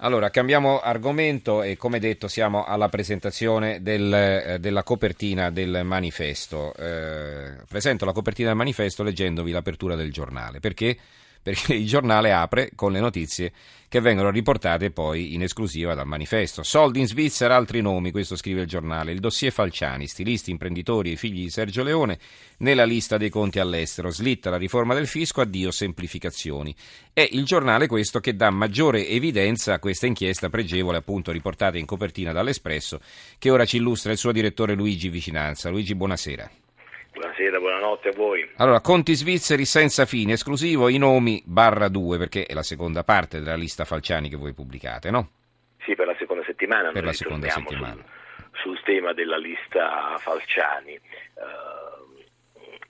Allora, cambiamo argomento e come detto siamo alla presentazione del, eh, della copertina del manifesto. Eh, presento la copertina del manifesto leggendovi l'apertura del giornale. Perché? Perché il giornale apre con le notizie che vengono riportate poi in esclusiva dal manifesto. Soldi in Svizzera, altri nomi, questo scrive il giornale. Il dossier Falciani, stilisti, imprenditori e figli di Sergio Leone nella lista dei conti all'estero. Slitta la riforma del fisco, addio semplificazioni. È il giornale questo che dà maggiore evidenza a questa inchiesta pregevole, appunto riportata in copertina dall'Espresso, che ora ci illustra il suo direttore Luigi Vicinanza. Luigi, buonasera. Buonasera, buonanotte a voi. Allora, conti svizzeri senza fine, esclusivo i nomi barra 2, perché è la seconda parte della lista Falciani che voi pubblicate, no? Sì, per la seconda settimana. Per la seconda settimana. Sul, sul, tema della lista Falciani. Uh,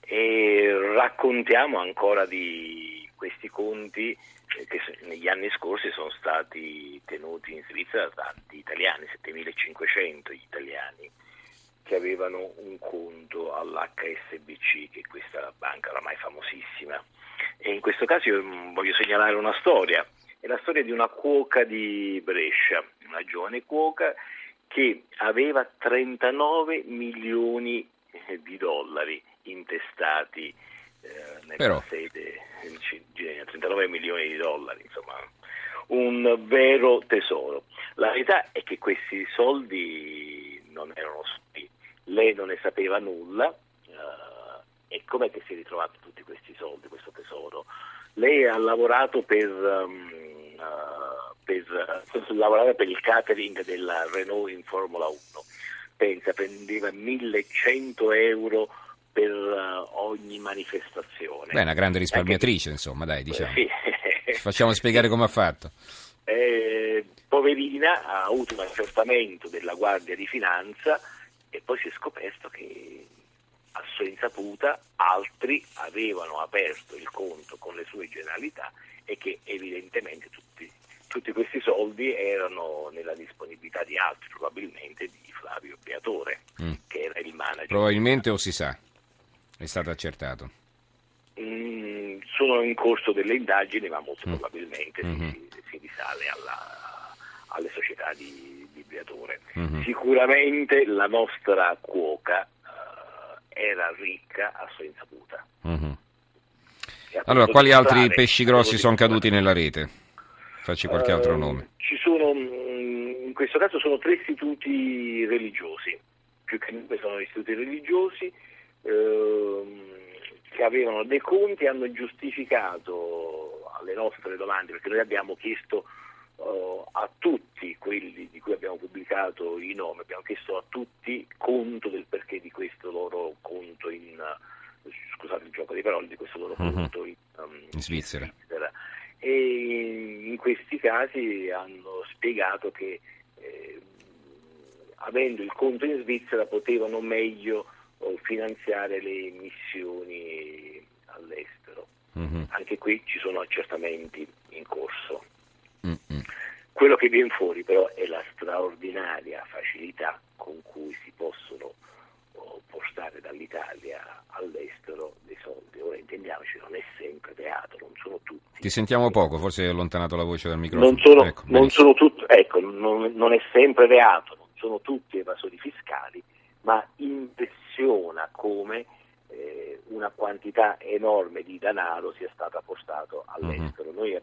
e raccontiamo ancora di questi conti eh, che negli anni scorsi sono stati tenuti in Svizzera da tanti italiani, 7500 italiani che avevano un conto all'HSBC, che è questa banca oramai famosissima. E in questo caso io mm, voglio segnalare una storia, è la storia di una cuoca di Brescia, una giovane cuoca che aveva 39 milioni eh, di dollari intestati eh, nella Però. sede, 39 milioni di dollari, insomma, un vero tesoro. La verità è che questi soldi non erano lei non ne sapeva nulla uh, e com'è che si è ritrovato tutti questi soldi, questo tesoro? Lei ha lavorato per, um, uh, per, uh, per il catering della Renault in Formula 1, pensa, prendeva 1100 euro per ogni manifestazione. Beh, una grande risparmiatrice, Anche... insomma, dai, diciamo. Sì. Facciamo spiegare come ha fatto. Eh, poverina ha avuto un accertamento della Guardia di Finanza e poi si è scoperto che a sua insaputa altri avevano aperto il conto con le sue generalità e che evidentemente tutti, tutti questi soldi erano nella disponibilità di altri, probabilmente di Flavio Beatore, mm. che era il manager. Probabilmente o si sa, è stato accertato. Mm, sono in corso delle indagini, ma molto mm. probabilmente mm-hmm. si, si, risale alla, alle società di creatore. Mm-hmm. Sicuramente la nostra cuoca uh, era ricca a sua insaputa. Mm-hmm. Allora, quali altri pesci grossi sono caduti nella rete? Facci qualche uh, altro nome. Ci sono, mm, in questo caso sono tre istituti religiosi, più che nove sono istituti religiosi uh, che avevano dei conti e hanno giustificato alle nostre domande, perché noi abbiamo chiesto a tutti quelli di cui abbiamo pubblicato i nomi, abbiamo chiesto a tutti conto del perché di questo loro conto in, scusate il gioco di parole, di questo loro uh-huh. conto in, um, in, Svizzera. in, Svizzera. E in questi casi hanno spiegato che eh, avendo il conto in Svizzera potevano meglio oh, finanziare le missioni all'estero. Uh-huh. Anche qui ci sono accertamenti in corso. Mm-mm. Quello che viene fuori però è la straordinaria facilità con cui si possono oh, portare dall'Italia all'estero dei soldi. Ora intendiamoci, non è sempre reato, non sono tutti. Ti sentiamo poco, forse hai allontanato la voce dal microfono. Non sono, ecco, non sono tutti, ecco, non, non è sempre reato, non sono tutti evasori fiscali, ma impressiona come eh, una quantità enorme di denaro sia stata portato all'estero. Uh-huh. Noi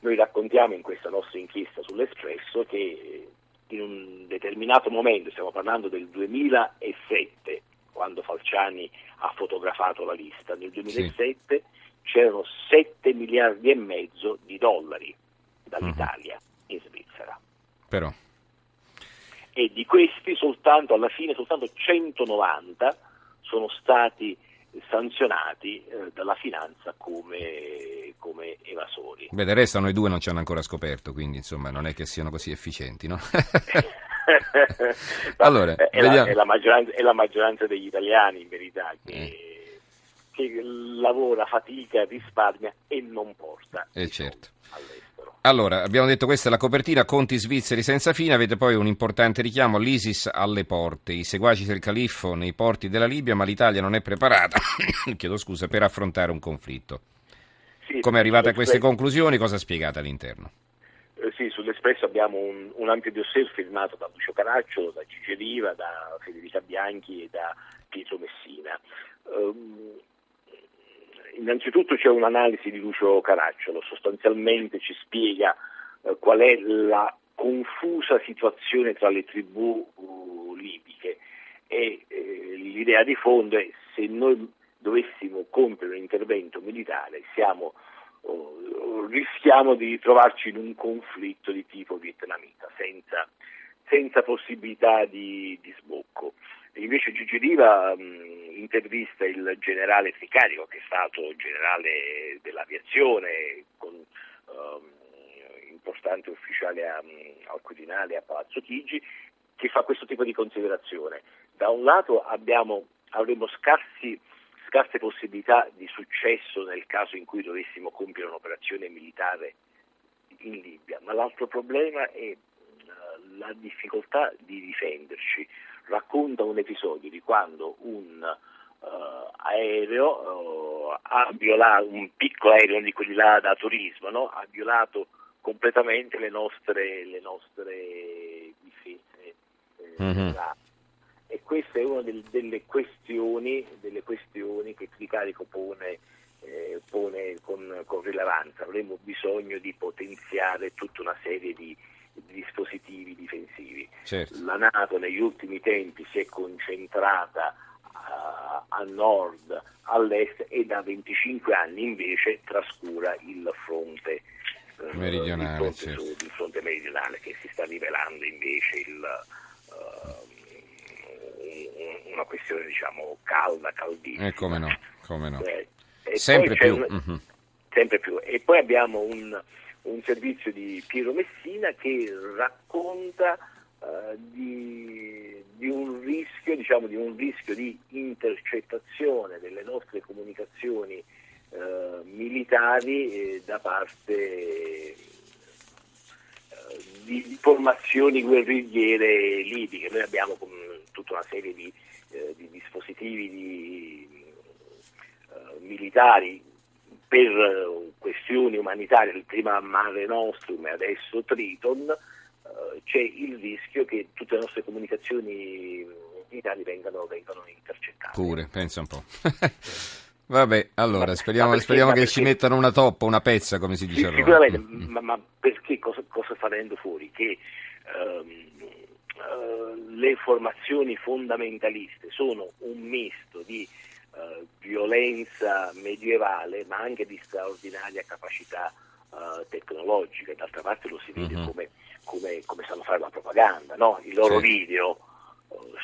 noi raccontiamo in questa nostra inchiesta sull'Espresso che in un determinato momento, stiamo parlando del 2007, quando Falciani ha fotografato la lista, nel 2007 sì. c'erano 7 miliardi e mezzo di dollari dall'Italia uh-huh. in Svizzera. Però. E di questi soltanto alla fine soltanto 190 sono stati sanzionati eh, dalla finanza come, come, evasori. Beh, del resto noi due non ci hanno ancora scoperto, quindi insomma non è che siano così efficienti, no? allora, è, la, è, la è, la, maggioranza degli italiani in verità che, eh. lavora, fatica, risparmia e non porta eh certo. all'estero. Allora, abbiamo detto questa è la copertina, conti svizzeri senza fine, avete poi un importante richiamo, l'ISIS alle porte, i seguaci del califfo nei porti della Libia, ma l'Italia non è preparata, chiedo scusa, per affrontare un conflitto. Sì, Come è arrivata a queste conclusioni, cosa spiegate all'interno? Eh, sì, sulle all'Espresso abbiamo un, un ampio dossier firmato da Lucio Caracciolo, da Gigi Riva, da Federica Bianchi e da Pietro Messina. Um, innanzitutto c'è un'analisi di Lucio Caracciolo, sostanzialmente ci spiega uh, qual è la confusa situazione tra le tribù uh, libiche e eh, l'idea di fondo è se noi dovessimo compiere un intervento militare siamo rischiamo di trovarci in un conflitto di tipo vietnamita senza, senza possibilità di, di, sbocco. Invece Gigi Riva mh, intervista il generale Tricarico, che è stato generale dell'aviazione, con um, importante ufficiale a, al Quirinale a Palazzo Chigi, che fa questo tipo di considerazione. Da un lato abbiamo, avremo scarsi scarse possibilità di successo nel caso in cui dovessimo compiere un'operazione militare in Libia, ma l'altro problema è uh, la difficoltà di difenderci. Racconta un episodio di quando un uh, aereo uh, ha violato, un piccolo aereo di quelli là da turismo, no? ha violato completamente le nostre, le nostre difese. Mm-hmm e questa è una del, delle, questioni, delle, questioni, che Tricarico pone, eh, pone con, con, rilevanza. Avremo bisogno di potenziare tutta una serie di dispositivi difensivi. Certo. La Nato negli ultimi tempi si è concentrata a, a nord, all'est e da 25 anni invece trascura il fronte eh, meridionale, il fronte, certo. il fronte meridionale che si sta rivelando invece il, uh, una questione diciamo calda, caldissima. E come no, come no. Eh, sempre, più. Un, mm-hmm. sempre più. E poi abbiamo un, un, servizio di Piero Messina che racconta uh, di, di, un rischio, diciamo, di un rischio di intercettazione delle nostre comunicazioni uh, militari eh, da parte di formazioni guerrigliere libiche. Noi abbiamo tutta una serie di, eh, di dispositivi di, uh, militari per uh, questioni umanitarie, prima Mare Nostrum e adesso Triton, uh, c'è il rischio che tutte le nostre comunicazioni militari vengano, vengano intercettate. Pure, pensa un po'. Vabbè, allora speriamo, perché, speriamo che ci mettano una toppa, una pezza, come si dice sì. Sicuramente, mm. ma, ma, perché cosa, cosa, sta venendo fuori? Che um, uh, le formazioni fondamentaliste sono un misto di uh, violenza medievale, ma anche di straordinaria capacità uh, tecnologica. D'altra parte lo si vede uh-huh. come, come, come, sanno fare la propaganda. No? I loro sì. video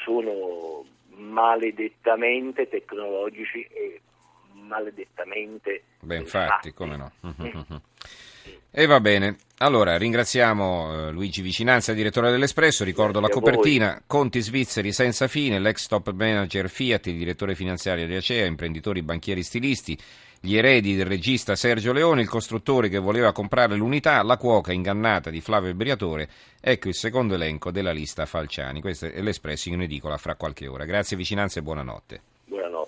sono maledettamente tecnologici e maledettamente. Beh, infatti, come no. Mm. E va bene. Allora, ringraziamo eh, Luigi Vicinanza, direttore dell'Espresso. Ricordo Grazie la copertina: Conti svizzeri senza fine, l'ex top manager Fiat, il direttore finanziario di Acea, imprenditori, banchieri, stilisti, gli eredi del regista Sergio Leone, il costruttore che voleva comprare l'unità, la cuoca ingannata di Flavio Briatore. Ecco il secondo elenco della lista Falciani. Questo è l'Espresso in edicola fra qualche ora. Grazie Vicinanza e buonanotte. Buonanotte.